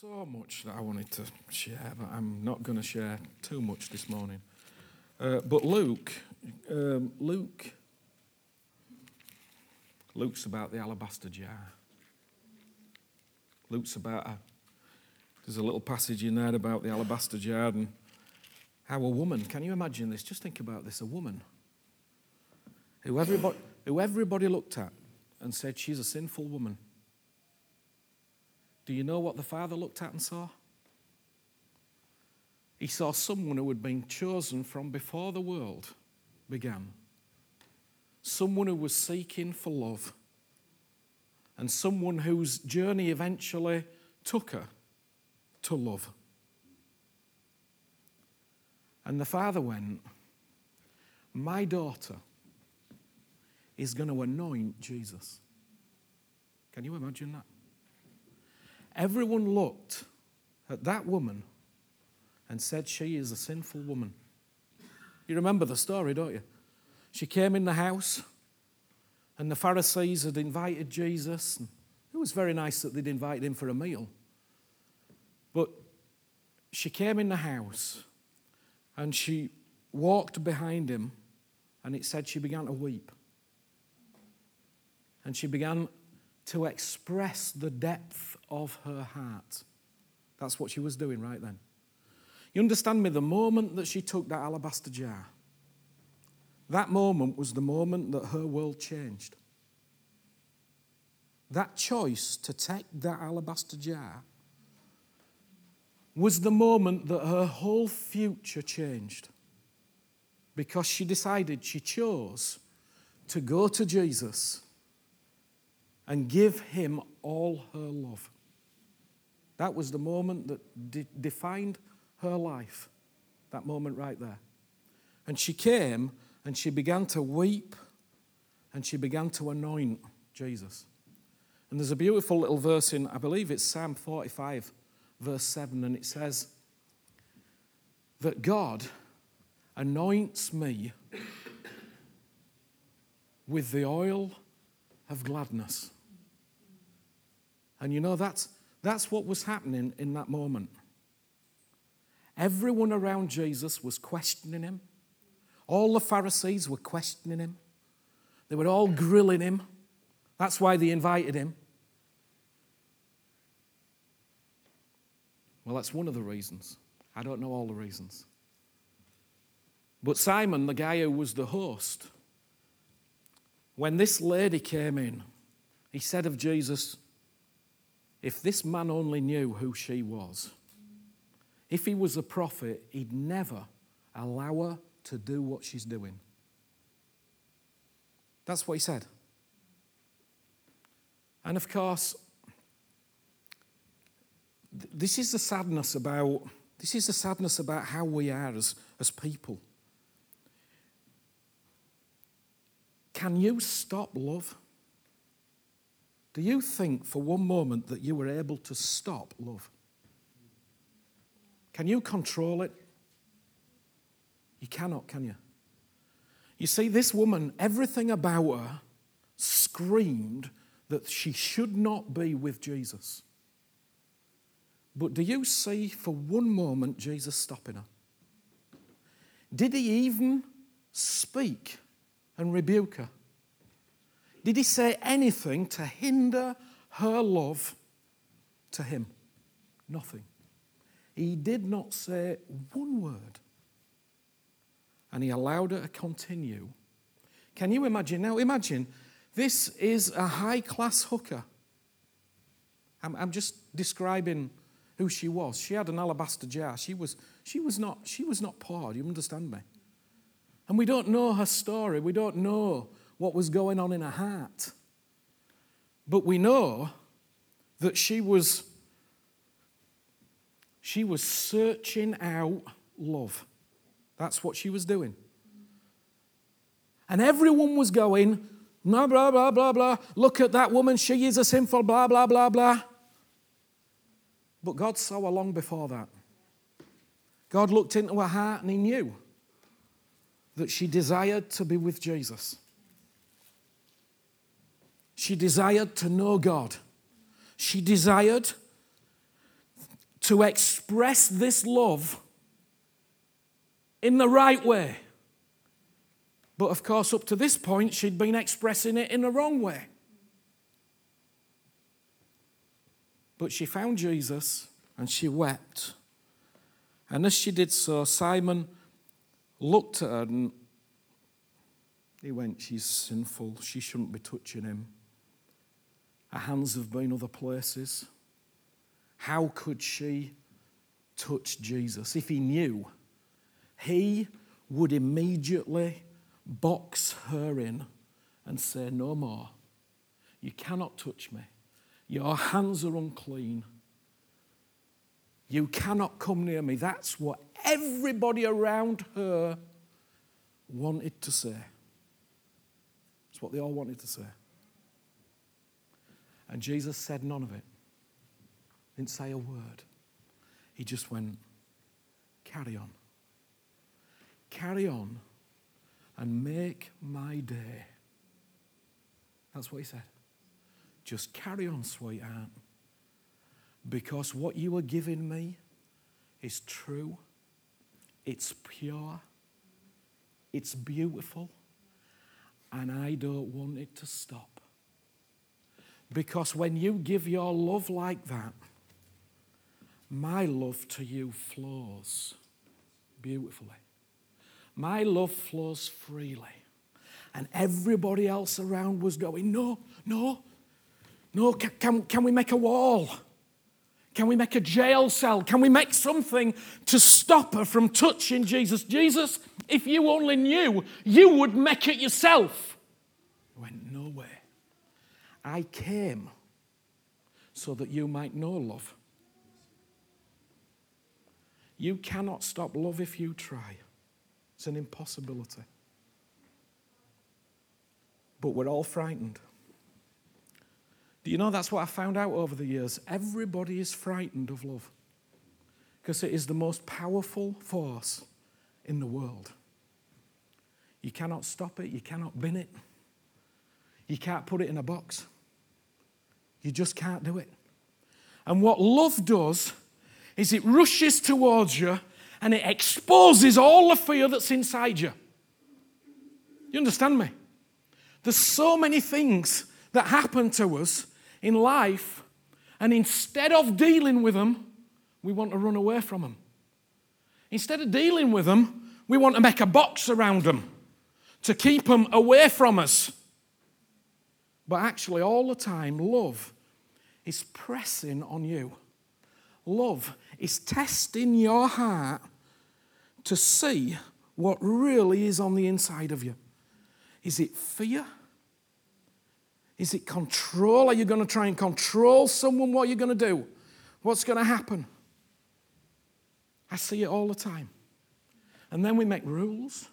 so much that I wanted to share, but I'm not going to share too much this morning. Uh, but Luke, um, Luke, Luke's about the alabaster jar. Luke's about a, there's a little passage in there about the alabaster jar and how a woman, can you imagine this? Just think about this a woman who everybody, who everybody looked at and said she's a sinful woman. Do you know what the Father looked at and saw? He saw someone who had been chosen from before the world began. Someone who was seeking for love. And someone whose journey eventually took her to love. And the father went, My daughter is going to anoint Jesus. Can you imagine that? Everyone looked at that woman and said, She is a sinful woman. You remember the story, don't you? She came in the house, and the Pharisees had invited Jesus. And it was very nice that they'd invited him for a meal. But she came in the house, and she walked behind him, and it said she began to weep. And she began to express the depth of her heart. That's what she was doing right then. You understand me? The moment that she took that alabaster jar, that moment was the moment that her world changed. That choice to take that alabaster jar was the moment that her whole future changed. Because she decided, she chose to go to Jesus and give him all her love. That was the moment that de- defined her life, that moment right there. And she came and she began to weep and she began to anoint Jesus. And there's a beautiful little verse in, I believe it's Psalm 45, verse 7, and it says that God anoints me with the oil of gladness. And you know, that's, that's what was happening in that moment. Everyone around Jesus was questioning him. All the Pharisees were questioning him. They were all grilling him. That's why they invited him. Well, that's one of the reasons. I don't know all the reasons. But Simon, the guy who was the host, when this lady came in, he said of Jesus, if this man only knew who she was, if he was a prophet, he'd never allow her to do what she's doing. That's what he said. And of course, this is the sadness about this is the sadness about how we are as, as people. Can you stop love? Do you think for one moment that you were able to stop love? Can you control it? You cannot, can you? You see, this woman, everything about her screamed that she should not be with Jesus. But do you see for one moment Jesus stopping her? Did he even speak and rebuke her? Did he say anything to hinder her love to him? Nothing. He did not say one word. And he allowed her to continue. Can you imagine? Now, imagine this is a high class hooker. I'm, I'm just describing who she was. She had an alabaster jar. She was, she was, not, she was not poor. Do you understand me? And we don't know her story. We don't know what was going on in her heart. But we know that she was she was searching out love. That's what she was doing. And everyone was going, blah, blah, blah, blah, blah. Look at that woman. She is a sinful, blah, blah, blah, blah. But God saw her long before that. God looked into her heart and He knew that she desired to be with Jesus. She desired to know God. She desired to express this love in the right way. But of course, up to this point, she'd been expressing it in the wrong way. But she found Jesus and she wept. And as she did so, Simon looked at her and he went, She's sinful. She shouldn't be touching him. Her hands have been other places. How could she touch Jesus? If he knew, he would immediately box her in and say, No more. You cannot touch me. Your hands are unclean. You cannot come near me. That's what everybody around her wanted to say. That's what they all wanted to say. And Jesus said none of it. Didn't say a word. He just went, carry on. Carry on and make my day. That's what he said. Just carry on, sweetheart. Because what you are giving me is true, it's pure, it's beautiful, and I don't want it to stop. Because when you give your love like that, my love to you flows beautifully. My love flows freely. And everybody else around was going, No, no, no, can, can, can we make a wall? Can we make a jail cell? Can we make something to stop her from touching Jesus? Jesus, if you only knew, you would make it yourself. He went, No way. I came so that you might know love. You cannot stop love if you try. It's an impossibility. But we're all frightened. Do you know that's what I found out over the years? Everybody is frightened of love because it is the most powerful force in the world. You cannot stop it, you cannot bin it, you can't put it in a box. You just can't do it. And what love does is it rushes towards you and it exposes all the fear that's inside you. You understand me? There's so many things that happen to us in life, and instead of dealing with them, we want to run away from them. Instead of dealing with them, we want to make a box around them to keep them away from us. But actually, all the time, love is pressing on you. Love is testing your heart to see what really is on the inside of you. Is it fear? Is it control? Are you going to try and control someone? What are you going to do? What's going to happen? I see it all the time. And then we make rules,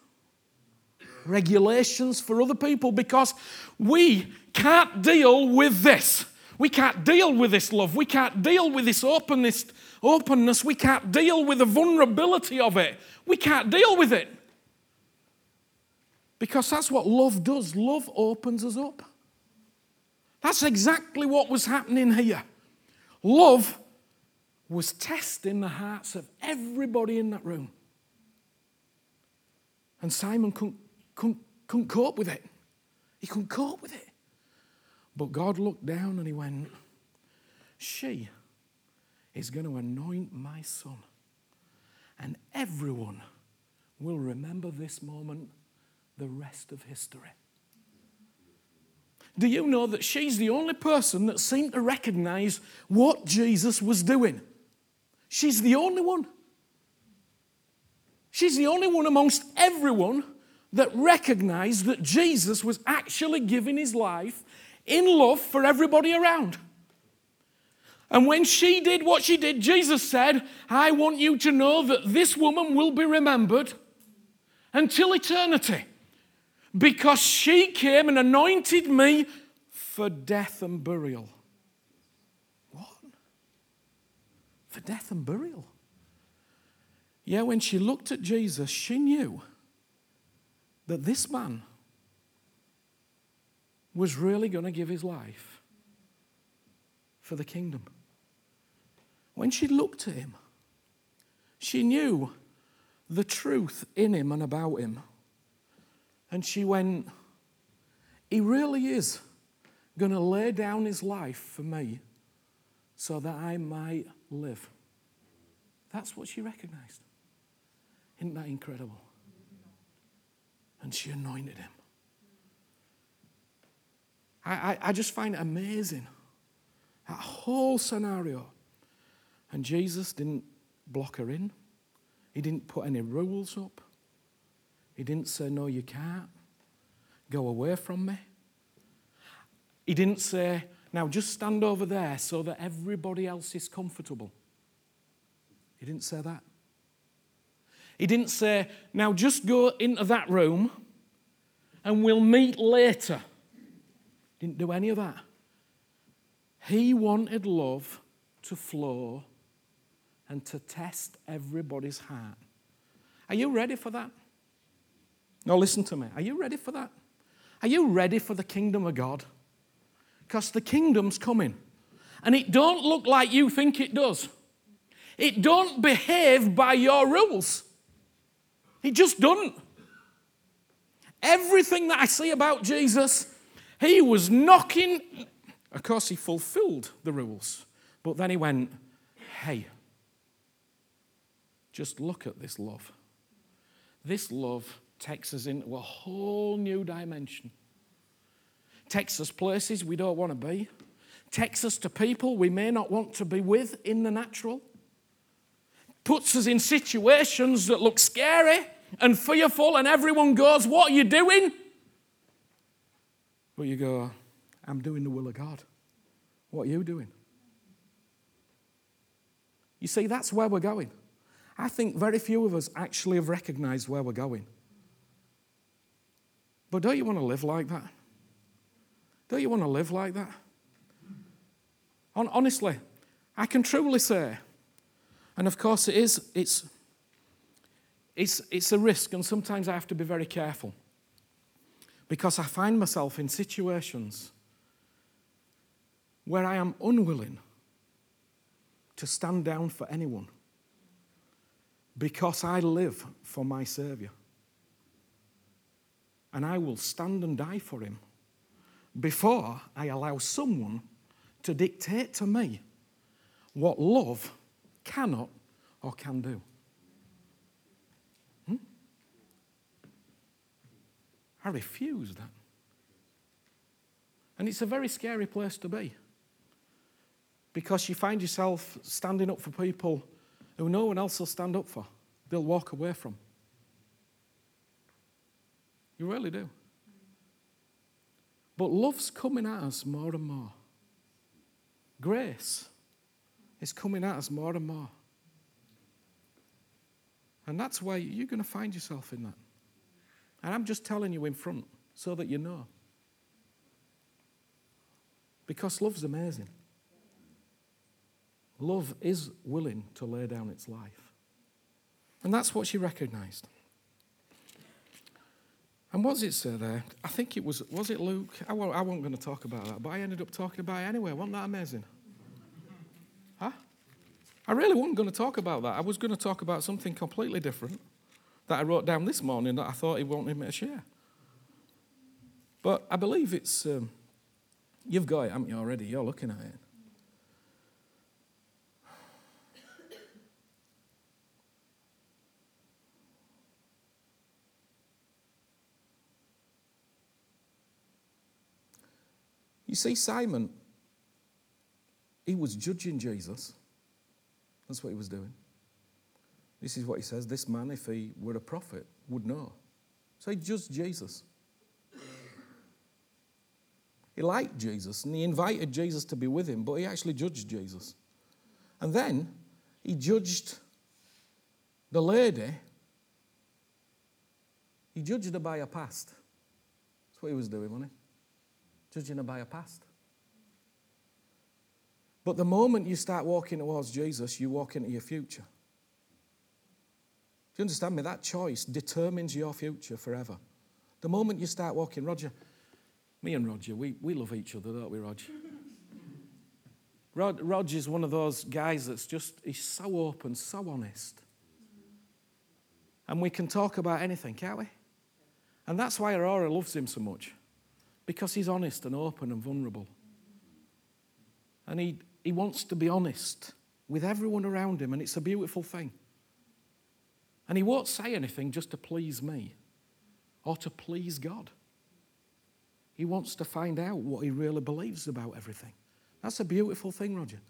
regulations for other people because we can't deal with this. We can't deal with this love. We can't deal with this openness, openness. We can't deal with the vulnerability of it. We can't deal with it. Because that's what love does. Love opens us up. That's exactly what was happening here. Love was testing the hearts of everybody in that room. And Simon couldn't, couldn't, couldn't cope with it. He couldn't cope with it. But God looked down and he went, She is going to anoint my son. And everyone will remember this moment the rest of history. Do you know that she's the only person that seemed to recognize what Jesus was doing? She's the only one. She's the only one amongst everyone that recognized that Jesus was actually giving his life in love for everybody around. And when she did what she did, Jesus said, I want you to know that this woman will be remembered until eternity because she came and anointed me for death and burial. What? For death and burial? Yeah, when she looked at Jesus, she knew that this man was really going to give his life for the kingdom. when she looked at him, she knew the truth in him and about him. And she went, He really is going to lay down his life for me so that I might live. That's what she recognized. Isn't that incredible? And she anointed him. I, I, I just find it amazing. That whole scenario. And Jesus didn't block her in, He didn't put any rules up. He didn't say, No, you can't. Go away from me. He didn't say, Now just stand over there so that everybody else is comfortable. He didn't say that. He didn't say, Now just go into that room and we'll meet later. Didn't do any of that. He wanted love to flow and to test everybody's heart. Are you ready for that? Now, listen to me. Are you ready for that? Are you ready for the kingdom of God? Because the kingdom's coming. And it don't look like you think it does. It don't behave by your rules. It just doesn't. Everything that I see about Jesus he was knocking. Of course, he fulfilled the rules. But then he went, hey, just look at this love. This love takes us into a whole new dimension. Takes us places we don't want to be. Takes us to people we may not want to be with in the natural. Puts us in situations that look scary and fearful, and everyone goes, What are you doing? But you go, I'm doing the will of God. What are you doing? You see, that's where we're going. I think very few of us actually have recognized where we're going. But don't you want to live like that? Don't you want to live like that? Honestly, I can truly say, and of course it is, it's, it's, it's a risk, and sometimes I have to be very careful because I find myself in situations where I am unwilling to stand down for anyone because I live for my Savior. And I will stand and die for Him before I allow someone to dictate to me what love cannot or can do. I refuse that. And it's a very scary place to be because you find yourself standing up for people who no one else will stand up for, they'll walk away from. You really do. But love's coming at us more and more. Grace is coming at us more and more. And that's why you're going to find yourself in that. And I'm just telling you in front so that you know. Because love's amazing. Love is willing to lay down its life. And that's what she recognized. And does it say there? I think it was, was it Luke? I, I wasn't going to talk about that, but I ended up talking about it anyway. Wasn't that amazing? Huh? I really wasn't going to talk about that. I was going to talk about something completely different that I wrote down this morning that I thought he wanted me to share. But I believe it's, um, you've got it, haven't you, already? You're looking at it. You see, Simon, he was judging Jesus. That's what he was doing. This is what he says this man, if he were a prophet, would know. So he judged Jesus. He liked Jesus and he invited Jesus to be with him, but he actually judged Jesus. And then he judged the lady. He judged her by her past. That's what he was doing, wasn't he? Judging her by her past. But the moment you start walking towards Jesus, you walk into your future you understand me? That choice determines your future forever. The moment you start walking, Roger, me and Roger, we, we love each other, don't we, Roger? Rod, Roger's one of those guys that's just, he's so open, so honest. And we can talk about anything, can't we? And that's why Aurora loves him so much, because he's honest and open and vulnerable. And he, he wants to be honest with everyone around him, and it's a beautiful thing. And he won't say anything just to please me or to please God. He wants to find out what he really believes about everything. That's a beautiful thing, Roger.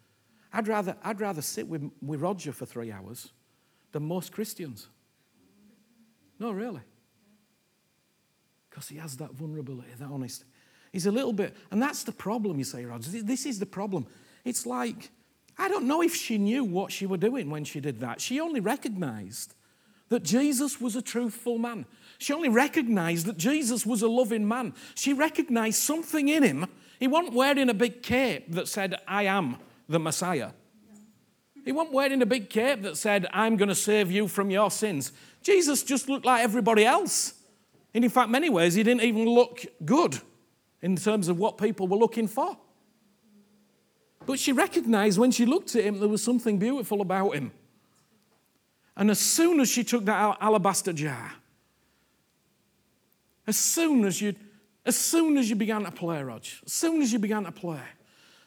I'd rather, I'd rather sit with, with Roger for three hours than most Christians. No, really. Because he has that vulnerability, that honesty. He's a little bit, and that's the problem, you say, Roger. This is the problem. It's like, I don't know if she knew what she was doing when she did that. She only recognized that Jesus was a truthful man. She only recognized that Jesus was a loving man. She recognized something in him he wasn't wearing a big cape that said, I am the Messiah. He wasn't wearing a big cape that said, I'm going to save you from your sins. Jesus just looked like everybody else. And in fact, many ways, he didn't even look good in terms of what people were looking for. But she recognized when she looked at him, there was something beautiful about him. And as soon as she took that alabaster jar, as soon as you as soon as you began to play, Rog, as soon as you began to play,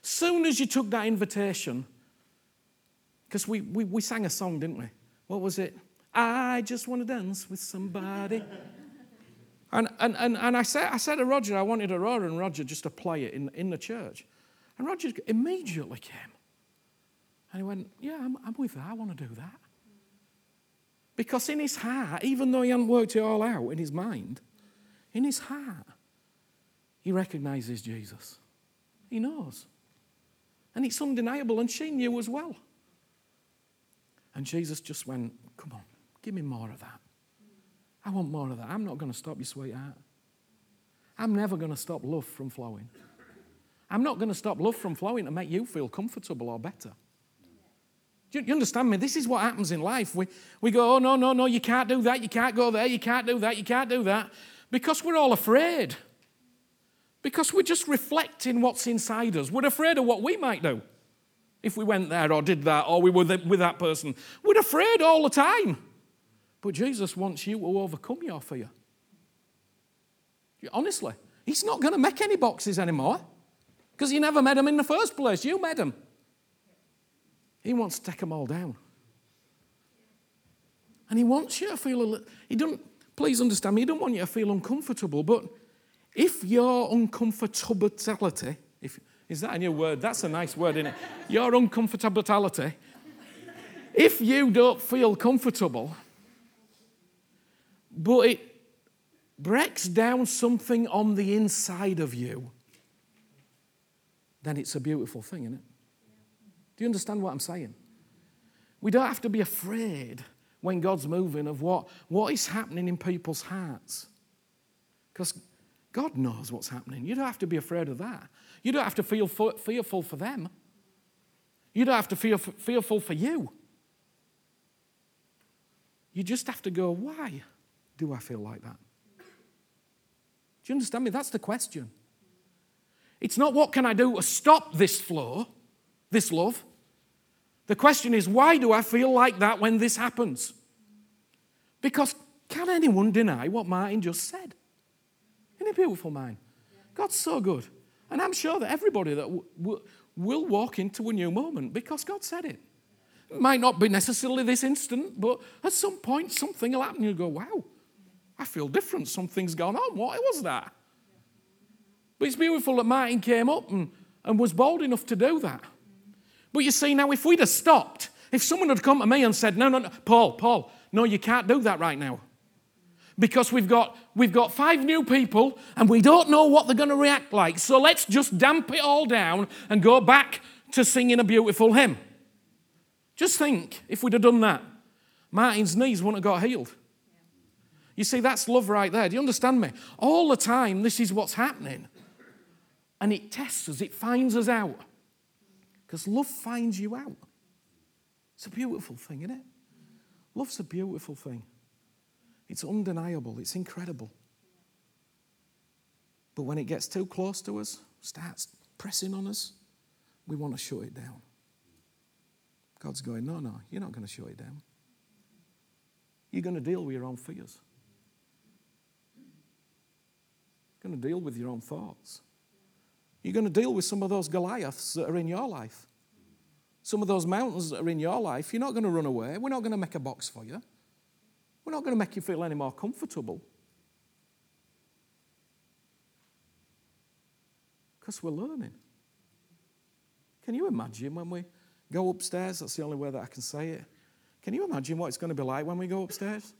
as soon as you took that invitation, because we, we, we sang a song, didn't we? What was it? I just want to dance with somebody. and, and, and, and I, said, I said to Roger, I wanted Aurora and Roger just to play it in, in the church. And Roger immediately came. And he went, Yeah, I'm, I'm with her. I want to do that. Because in his heart, even though he hadn't worked it all out in his mind, in his heart, he recognizes Jesus. He knows. And it's undeniable, and she knew as well. And Jesus just went, Come on, give me more of that. I want more of that. I'm not going to stop you, sweetheart. I'm never going to stop love from flowing. I'm not going to stop love from flowing to make you feel comfortable or better. Do you understand me? This is what happens in life. We, we go, oh, no, no, no, you can't do that, you can't go there, you can't do that, you can't do that, because we're all afraid. Because we're just reflecting what's inside us. We're afraid of what we might do if we went there or did that or we were with that person. We're afraid all the time. But Jesus wants you to overcome your fear. Honestly, He's not going to make any boxes anymore because you never met them in the first place. You met them. He wants to take them all down. And He wants you to feel a little, He don't, please understand me, He don't want you to feel uncomfortable, but if your uncomfortability, if, is that a new word? That's a nice word, isn't it? Your uncomfortability, if you don't feel comfortable, but it breaks down something on the inside of you, then it's a beautiful thing, isn't it? Do you understand what I'm saying? We don't have to be afraid when God's moving of what, what is happening in people's hearts. Because God knows what's happening. You don't have to be afraid of that. You don't have to feel fearful for them. You don't have to feel fearful for you. You just have to go, why do I feel like that? Do you understand me? That's the question. It's not what can I do to stop this flow, this love. The question is, why do I feel like that when this happens? Because can anyone deny what Martin just said? Isn't it beautiful, man? God's so good. And I'm sure that everybody that w- w- will walk into a new moment because God said it. It might not be necessarily this instant, but at some point something will happen. You'll go, wow, I feel different. Something's gone on. What was that? But it's beautiful that Martin came up and, and was bold enough to do that. But you see, now if we'd have stopped, if someone had come to me and said, no, no, no, Paul, Paul, no, you can't do that right now because we've got, we've got five new people and we don't know what they're going to react like. So let's just damp it all down and go back to singing a beautiful hymn. Just think if we'd have done that, Martin's knees wouldn't have got healed. You see, that's love right there. Do you understand me? All the time, this is what's happening. And it tests us, it finds us out. Because love finds you out. It's a beautiful thing, isn't it? Love's a beautiful thing. It's undeniable, it's incredible. But when it gets too close to us, starts pressing on us, we want to shut it down. God's going, no, no, you're not going to shut it down. You're going to deal with your own fears. You're going to deal with your own thoughts. You're going to deal with some of those Goliaths that are in your life. Some of those mountains that are in your life. You're not going to run away. We're not going to make a box for you. We're not going to make you feel any more comfortable. Because we're learning. Can you imagine when we go upstairs? That's the only way that I can say it. Can you imagine what it's going to be like when we go upstairs?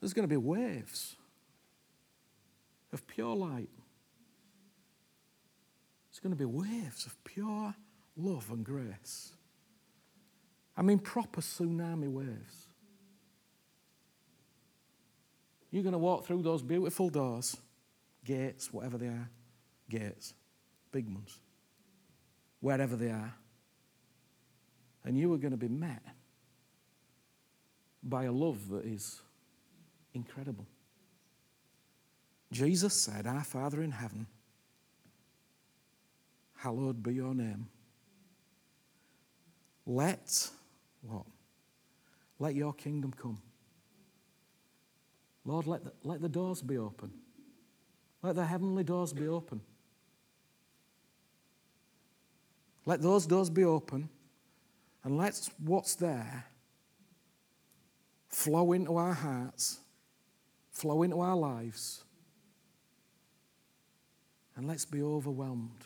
There's going to be waves of pure light. There's going to be waves of pure love and grace. I mean, proper tsunami waves. You're going to walk through those beautiful doors, gates, whatever they are, gates, big ones, wherever they are. And you are going to be met by a love that is incredible. Jesus said, Our Father in heaven, hallowed be your name. Let what? Let your kingdom come. Lord, let the, let the doors be open. Let the heavenly doors be open. Let those doors be open and let what's there flow into our hearts, flow into our lives, and let's be overwhelmed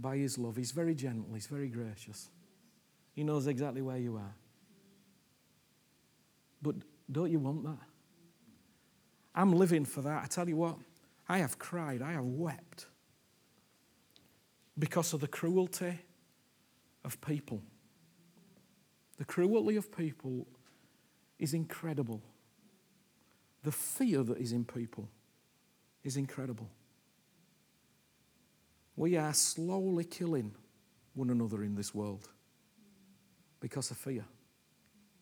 by His love. He's very gentle, He's very gracious. He knows exactly where you are. But don't you want that? I'm living for that. I tell you what, I have cried, I have wept because of the cruelty of people. The cruelty of people is incredible. The fear that is in people is incredible. We are slowly killing one another in this world because of fear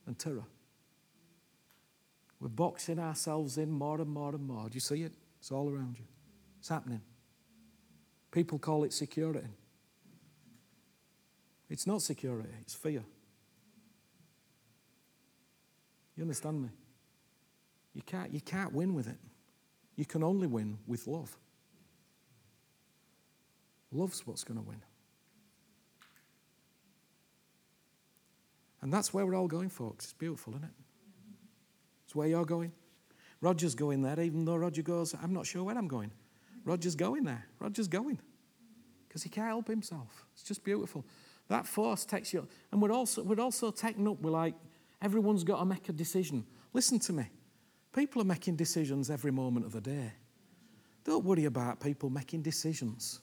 and terror. We're boxing ourselves in more and more and more. Do you see it? It's all around you. It's happening. People call it security. It's not security, it's fear. You understand me? You can't, you can't win with it. You can only win with love. Love's what's going to win. And that's where we're all going, folks. It's beautiful, isn't it? It's where you're going. Roger's going there, even though Roger goes, I'm not sure where I'm going. Roger's going there. Roger's going. Because he can't help himself. It's just beautiful. That force takes you. And we're also, we're also taken up, we're like, everyone's got to make a decision. Listen to me. People are making decisions every moment of the day. Don't worry about people making decisions.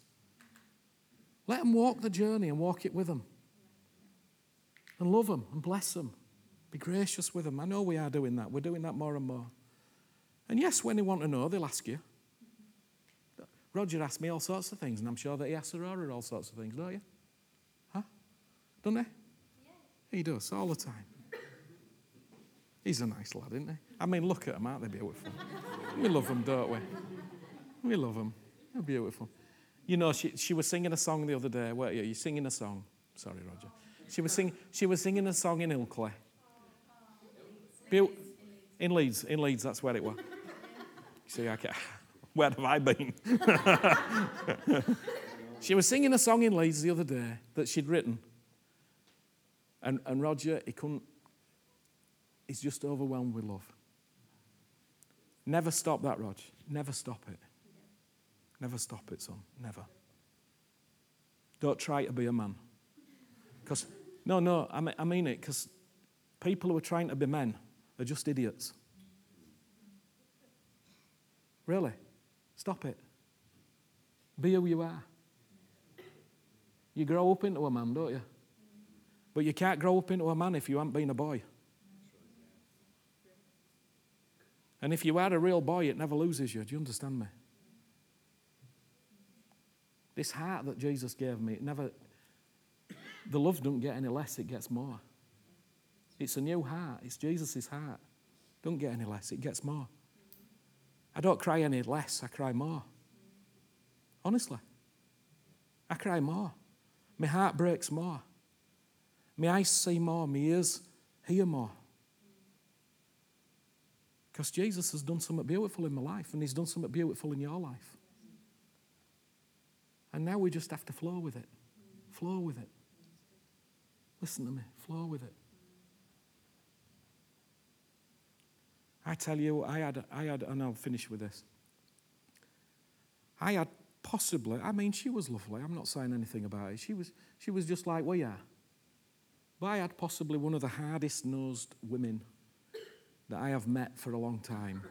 Let them walk the journey and walk it with them. And love them and bless them. Be gracious with them. I know we are doing that. We're doing that more and more. And yes, when they want to know, they'll ask you. Roger asked me all sorts of things, and I'm sure that he asks Aurora all sorts of things, don't you? Huh? Don't he? He does, all the time. He's a nice lad, isn't he? I mean, look at them, aren't they beautiful? we love them, don't we? We love them. They're beautiful. You know, she, she was singing a song the other day. Where you? You singing a song? Sorry, Roger. She was, sing, she was singing a song in Ilkley. Be- in Leeds. In Leeds, that's where it was. See, can't, where have I been? she was singing a song in Leeds the other day that she'd written. And, and Roger, he couldn't, he's just overwhelmed with love. Never stop that, Rog. Never stop it. Never stop it, son. Never. Don't try to be a man. Because, no, no, I mean, it, because people who are trying to be men are just idiots. Really? Stop it. Be who you are. You grow up into a man, don't you? But you can't grow up into a man if you haven't been a boy. And if you are a real boy, it never loses you. Do you understand me? This heart that Jesus gave me, it never, the love don't get any less, it gets more. It's a new heart. It's Jesus' heart. Don't get any less, it gets more. I don't cry any less, I cry more. Honestly. I cry more. My heart breaks more. My eyes see more. My ears hear more. Because Jesus has done something beautiful in my life, and He's done something beautiful in your life. And now we just have to flow with it. Flow with it. Listen to me, flow with it. I tell you, I had, I had, and I'll finish with this. I had possibly, I mean, she was lovely. I'm not saying anything about it. She was, she was just like we are. But I had possibly one of the hardest nosed women that I have met for a long time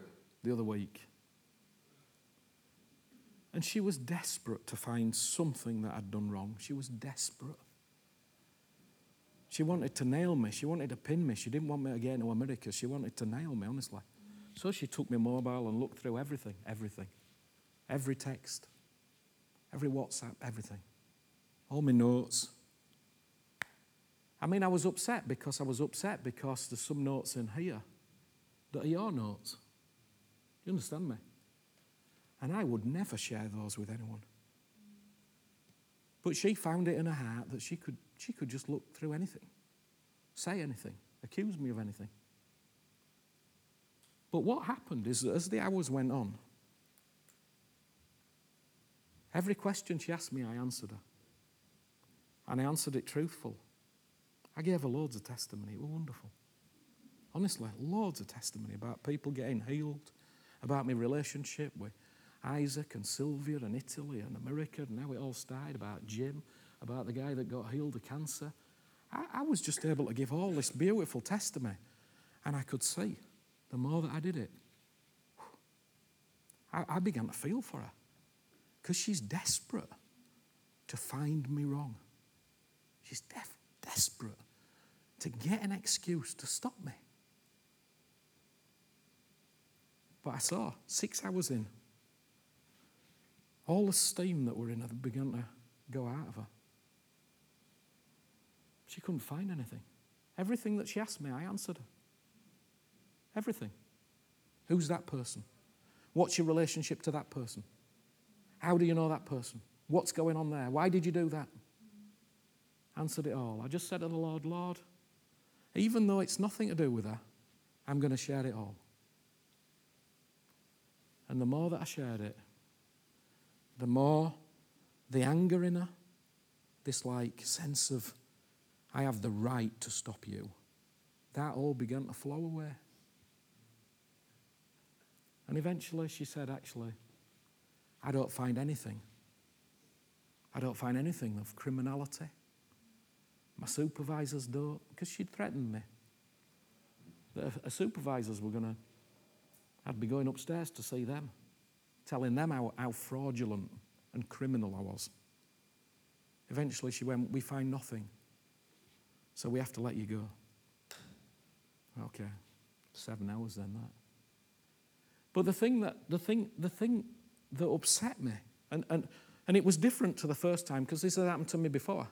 the other week. And she was desperate to find something that I'd done wrong. She was desperate. She wanted to nail me. She wanted to pin me. She didn't want me to get into America. She wanted to nail me, honestly. So she took my mobile and looked through everything, everything. Every text, every WhatsApp, everything. All my notes. I mean, I was upset because I was upset because there's some notes in here that are your notes. You understand me? And I would never share those with anyone. But she found it in her heart that she could, she could just look through anything, say anything, accuse me of anything. But what happened is that as the hours went on, every question she asked me, I answered her. And I answered it truthful. I gave her loads of testimony. It was wonderful. Honestly, loads of testimony about people getting healed, about my relationship with Isaac and Sylvia and Italy and America and how it all started, about Jim, about the guy that got healed of cancer. I, I was just able to give all this beautiful testimony. And I could see the more that I did it, I, I began to feel for her because she's desperate to find me wrong. She's def- desperate to get an excuse to stop me. But I saw six hours in, all the steam that were in her began to go out of her. She couldn't find anything. Everything that she asked me, I answered her. Everything. Who's that person? What's your relationship to that person? How do you know that person? What's going on there? Why did you do that? Answered it all. I just said to the Lord, Lord, even though it's nothing to do with her, I'm going to share it all. And the more that I shared it, the more the anger in her, this like sense of, I have the right to stop you, that all began to flow away. And eventually she said, Actually, I don't find anything. I don't find anything of criminality. My supervisors don't, because she'd threatened me. That her supervisors were going to, I'd be going upstairs to see them telling them how, how fraudulent and criminal I was. Eventually, she went, We find nothing. So we have to let you go. Okay, seven hours then that. But the thing that the thing the thing that upset me, and, and, and it was different to the first time because this had happened to me before.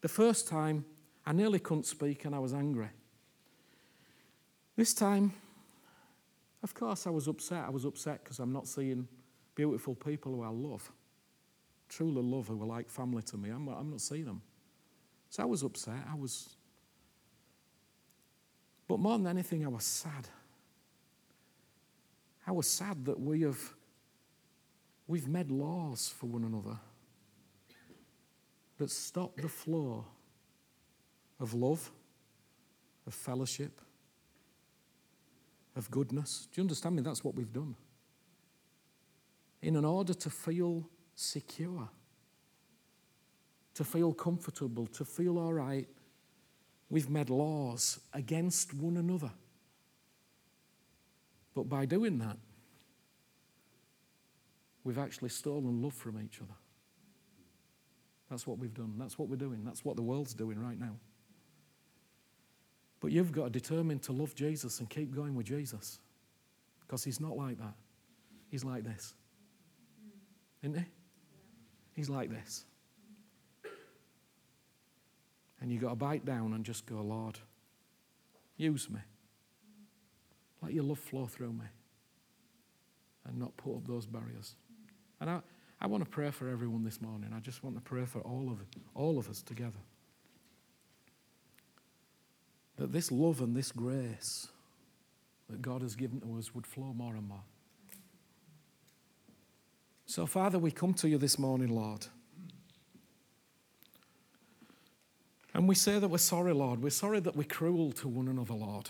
The first time I nearly couldn't speak and I was angry. This time of course, I was upset. I was upset because I'm not seeing beautiful people who I love, truly love, who are like family to me. I'm, I'm not seeing them. So I was upset. I was. But more than anything, I was sad. I was sad that we have we've made laws for one another that stop the flow of love, of fellowship, of goodness. Do you understand me? That's what we've done. In an order to feel secure, to feel comfortable, to feel all right, we've made laws against one another. But by doing that, we've actually stolen love from each other. That's what we've done. That's what we're doing. That's what the world's doing right now. But you've got to determine to love Jesus and keep going with Jesus. Because he's not like that. He's like this. Isn't he? He's like this. And you've got to bite down and just go, Lord, use me. Let your love flow through me. And not put up those barriers. And I, I want to pray for everyone this morning. I just want to pray for all of all of us together. That this love and this grace that God has given to us would flow more and more. So, Father, we come to you this morning, Lord. And we say that we're sorry, Lord. We're sorry that we're cruel to one another, Lord.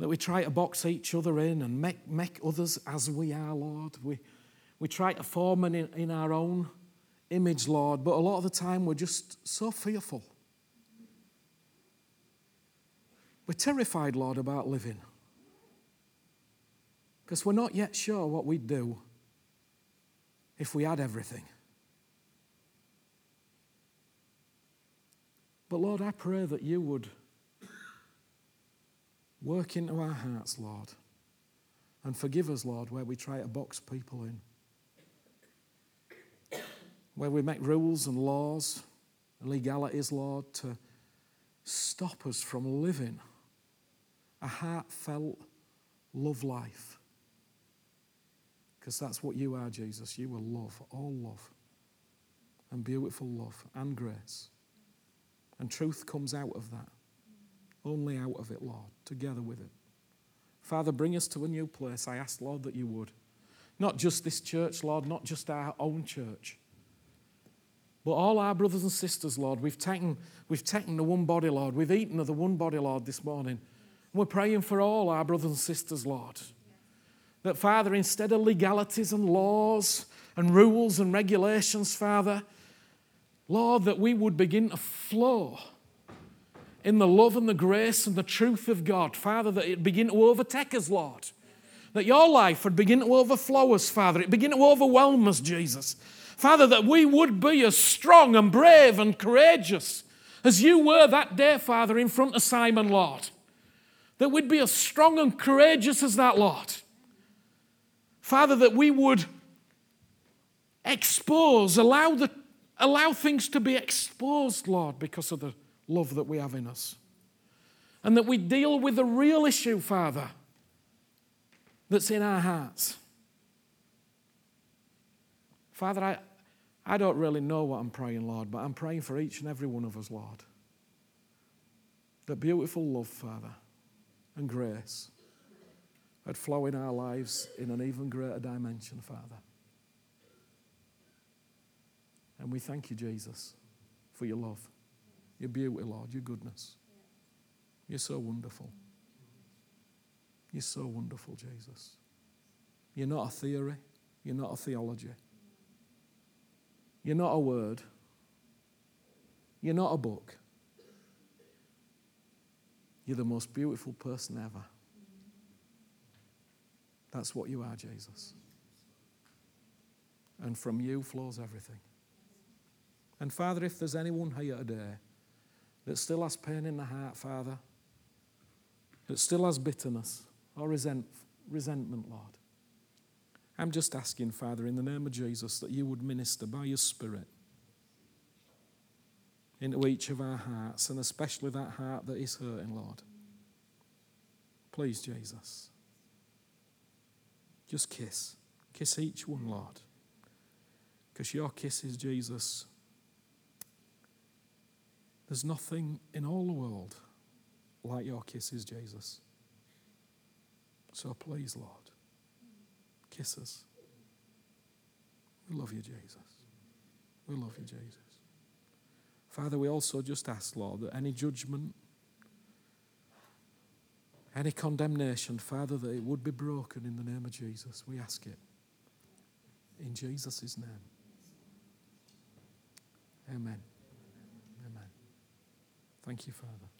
That we try to box each other in and make, make others as we are, Lord. We, we try to form in, in our own image, Lord, but a lot of the time we're just so fearful. We're terrified, Lord, about living. Because we're not yet sure what we'd do if we had everything. But Lord, I pray that you would work into our hearts, Lord, and forgive us, Lord, where we try to box people in, where we make rules and laws legalities, Lord, to stop us from living a heartfelt love life. Because that's what you are, Jesus. You are love, all love, and beautiful love and grace. And truth comes out of that. Only out of it, Lord, together with it. Father, bring us to a new place. I ask, Lord, that you would. Not just this church, Lord, not just our own church, but all our brothers and sisters, Lord. We've taken, we've taken the one body, Lord. We've eaten of the one body, Lord, this morning. We're praying for all our brothers and sisters, Lord. That, Father, instead of legalities and laws and rules and regulations, Father, Lord, that we would begin to flow in the love and the grace and the truth of God. Father, that it begin to overtake us, Lord. That your life would begin to overflow us, Father. It begin to overwhelm us, Jesus. Father, that we would be as strong and brave and courageous as you were that day, Father, in front of Simon, Lord. That we'd be as strong and courageous as that, lot. Father, that we would expose, allow the Allow things to be exposed, Lord, because of the love that we have in us. And that we deal with the real issue, Father, that's in our hearts. Father, I, I don't really know what I'm praying, Lord, but I'm praying for each and every one of us, Lord. That beautiful love, Father, and grace would flow in our lives in an even greater dimension, Father. And we thank you, Jesus, for your love, your beauty, Lord, your goodness. You're so wonderful. You're so wonderful, Jesus. You're not a theory, you're not a theology, you're not a word, you're not a book. You're the most beautiful person ever. That's what you are, Jesus. And from you flows everything. And Father, if there's anyone here today that still has pain in the heart, Father, that still has bitterness or resent, resentment, Lord, I'm just asking, Father, in the name of Jesus, that you would minister by your Spirit into each of our hearts, and especially that heart that is hurting, Lord. Please, Jesus. Just kiss. Kiss each one, Lord. Because your kisses, Jesus, there's nothing in all the world like your kisses, Jesus. So please, Lord, kiss us. We love you, Jesus. We love you, Jesus. Father, we also just ask, Lord, that any judgment, any condemnation, Father, that it would be broken in the name of Jesus. We ask it. In Jesus' name. Amen. Amen. Thank you, Father.